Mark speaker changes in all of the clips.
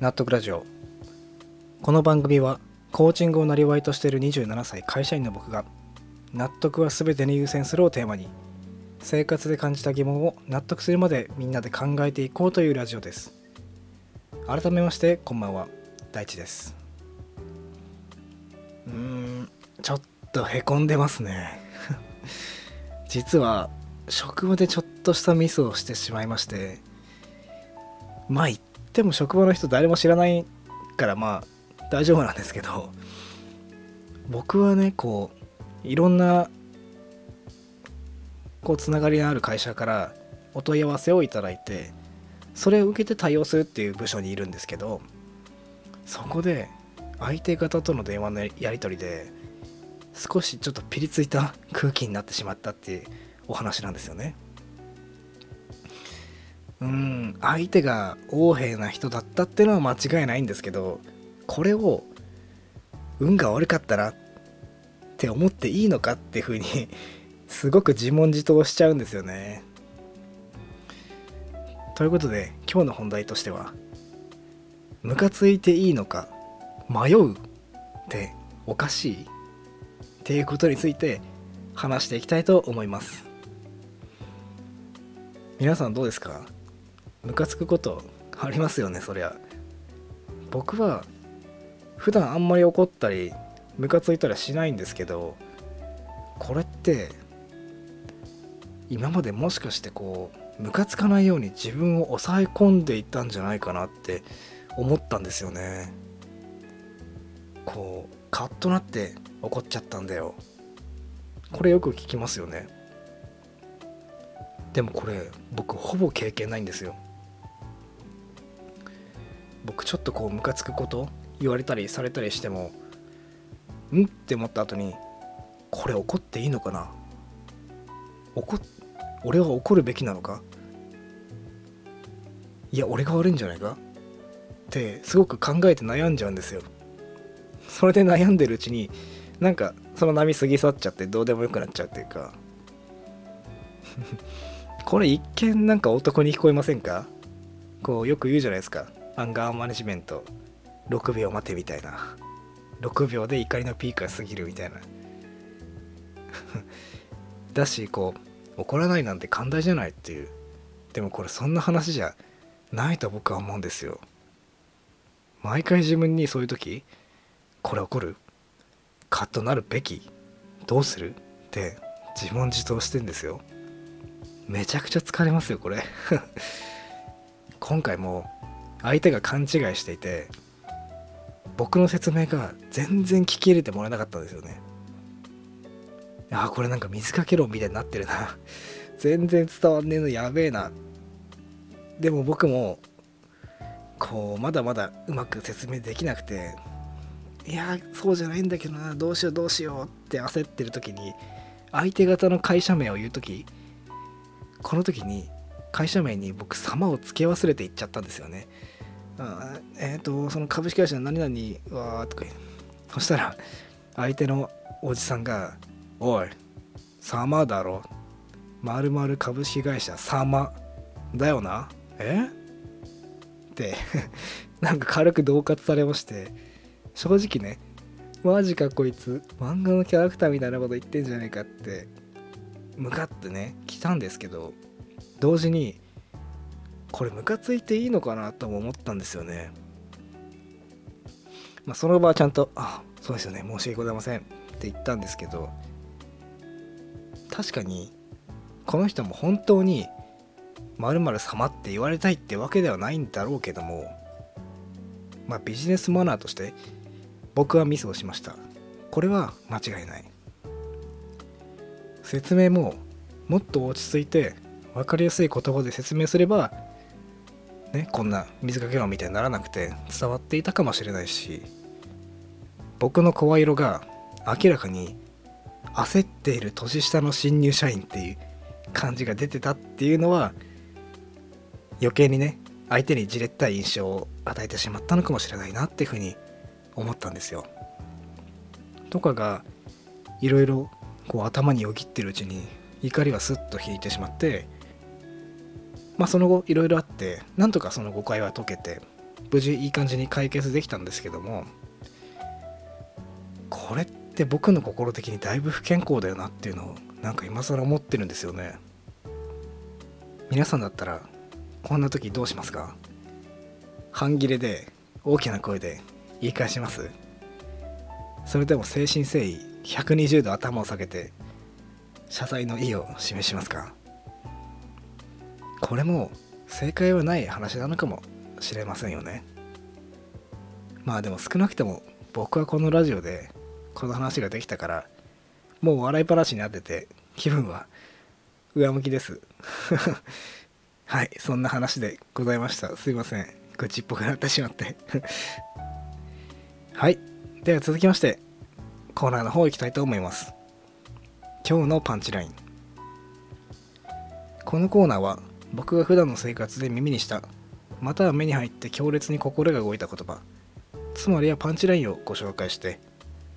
Speaker 1: 納得ラジオ。この番組はコーチングをなりわいとしている27歳会社員の僕が納得は全てに優先するをテーマに生活で感じた疑問を納得するまでみんなで考えていこうというラジオです。改めましてこんばんは。大地です。うーんちょっとへこんでますね。実は職場でちょっとしたミスをしてしまいましてまあっても職場の人誰も知らないからまあ大丈夫なんですけど僕はねこういろんなこうつながりのある会社からお問い合わせをいただいてそれを受けて対応するっていう部署にいるんですけどそこで相手方との電話のやり取りで少しちょっとピリついた空気になってしまったっていうお話なんですよね。うん相手が横柄な人だったっていうのは間違いないんですけどこれを運が悪かったなって思っていいのかっていうふうに すごく自問自答しちゃうんですよね。ということで今日の本題としてはムカついていいのか迷うっておかしいっていうことについて話していきたいと思います皆さんどうですか？ムカつくことありますよねそりゃ。僕は普段あんまり怒ったりムカついたりしないんですけどこれって今までもしかしてこうムカつかないように自分を抑え込んでいったんじゃないかなって思ったんですよね。こうカッとなって怒っちゃったんだよ。これよく聞きますよね。でもこれ僕ほぼ経験ないんですよ。僕ちょっとこうムカつくこと言われたりされたりしてもん？って思った後にこれ怒っていいのかな？怒俺は怒るべきなのか？いや俺が悪いんじゃないか？ってすごく考えて悩んじゃうんですよ。それで悩んでるうちになんかその波過ぎ去っちゃってどうでもよくなっちゃうっていうか。これ一見なんか男に聞こえませんか？こうよく言うじゃないですか。アンガーマネジメント6秒待てみたいな。6秒で怒りのピークが過ぎるみたいな。だしこう怒らないなんて寛大じゃないっていう。でもこれそんな話じゃないと僕は思うんですよ。毎回自分にそういう時これ怒る。カッとなるべき。どうする？って自問自答してんですよ。めちゃくちゃ疲れますよこれ。今回も相手が勘違いしていて僕の説明が全然聞き入れてもらえなかったんですよね。ああこれなんか水かけ論みたいになってるな。全然伝わんねえのやべえな。でも僕もこうまだまだうまく説明できなくていやそうじゃないんだけどなどうしようどうしようって焦ってる時に相手方の会社名を言う時この時に会社名に僕様を付け忘れて言っちゃったんですよね。あえっ、ー、とその株式会社の何々はとかそしたら相手のおじさんが「おい様だろ。まるまる株式会社様だよな。え？って なんか軽く恫喝されまして正直ねマジかこいつ漫画のキャラクターみたいなこと言ってんじゃねえかって向かってね来たんですけど。同時にこれムカついていいのかなとも思ったんですよね。まあその場はちゃんと「あそうですよね。申し訳ございません」って言ったんですけど確かにこの人も本当に〇〇様って言われたいってわけではないんだろうけどもまあビジネスマナーとして僕はミスをしました。これは間違いない。説明ももっと落ち着いて分かりやすい言葉で説明すればねこんな水かけ論みたいにならなくて伝わっていたかもしれないし僕の声色が明らかに焦っている年下の新入社員っていう感じが出てたっていうのは余計にね相手にじれったい印象を与えてしまったのかもしれないなっていうふうに思ったんですよ。とかがいろいろこう頭によぎってるうちに怒りはスッと引いてしまってまあその後いろいろあってなんとかその誤解は解けて無事いい感じに解決できたんですけどもこれって僕の心的にだいぶ不健康だよなっていうのをなんか今更思ってるんですよね。皆さんだったらこんな時どうしますか？半切れで大きな声で言い返します？それでも誠心誠意120度頭を下げて謝罪の意を示しますか？これも正解はない話なのかもしれませんよね。まあでも少なくとも僕はこのラジオでこの話ができたからもう笑い話になってて気分は上向きです。はいそんな話でございました。すいません。愚痴っぽくなってしまって。はいでは続きましてコーナーの方行きたいと思います。今日のパンチライン。このコーナーは僕が普段の生活で耳にしたまたは目に入って強烈に心が動いた言葉。つまりはパンチラインをご紹介して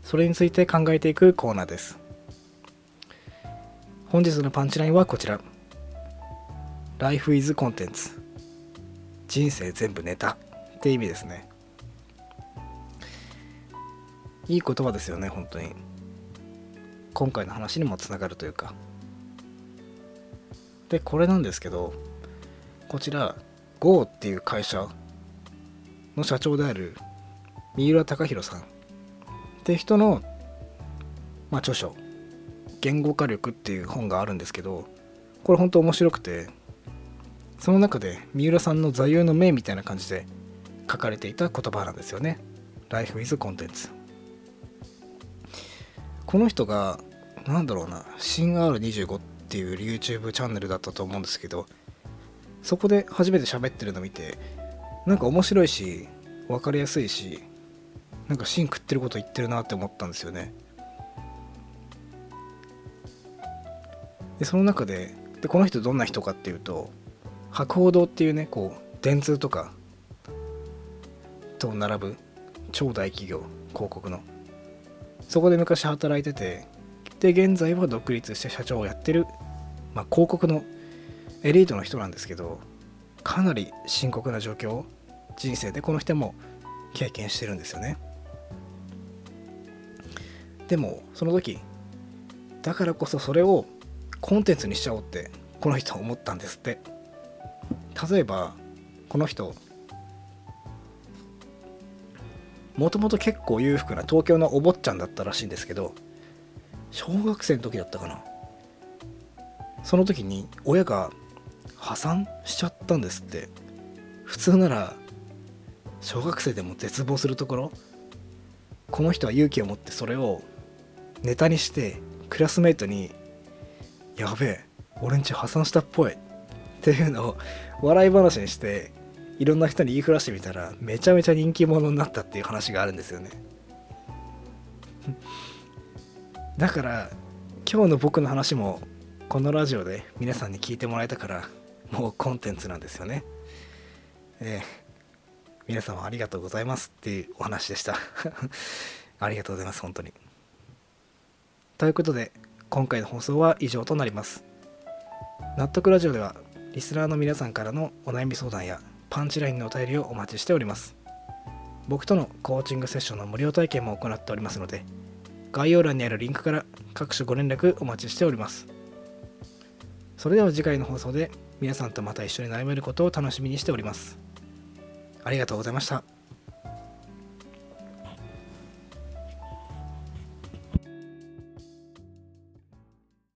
Speaker 1: それについて考えていくコーナーです。本日のパンチラインはこちら。Life is content 人生全部ネタ。って意味ですね。いい言葉ですよね本当に。今回の話にもつながるというか。でこれなんですけどこちら GO っていう会社の社長である三浦貴大さんって人の、まあ、著書「言語化力」っていう本があるんですけどこれ本当面白くてその中で三浦さんの座右の銘みたいな感じで書かれていた言葉なんですよね。Life is Contents。この人が何だろうな新 R25 ってていう YouTube チャンネルだったと思うんですけどそこで初めて喋ってるの見てなんか面白いし分かりやすいしなんか芯食ってること言ってるなって思ったんですよね。でその中ででこの人どんな人かっていうと博報堂っていうねこう電通とかと並ぶ超大企業広告のそこで昔働いててで現在は独立して社長をやってる、まあ、広告のエリートの人なんですけどかなり深刻な状況を人生でこの人も経験してるんですよね。でもその時だからこそそれをコンテンツにしちゃおうってこの人は思ったんですって。例えばこの人もともと結構裕福な東京のお坊ちゃんだったらしいんですけど小学生の時だったかな。その時に親が破産しちゃったんですって。普通なら小学生でも絶望するところ。この人は勇気を持ってそれをネタにしてクラスメートに「やべえ俺んち破産したっぽい」っていうのを笑い話にしていろんな人に言いふらしてみたらめちゃめちゃ人気者になったっていう話があるんですよね。だから今日の僕の話もこのラジオで皆さんに聞いてもらえたからもうコンテンツなんですよね。ええ。皆様ありがとうございますっていうお話でした。ありがとうございます本当に。ということで今回の放送は以上となります。納得ラジオではリスナーの皆さんからのお悩み相談やパンチラインのお便りをお待ちしております。僕とのコーチングセッションの無料体験も行っておりますので概要欄にあるリンクから各種ご連絡お待ちしております。それでは次回の放送で皆さんとまた一緒に悩めることを楽しみにしております。ありがとうございました。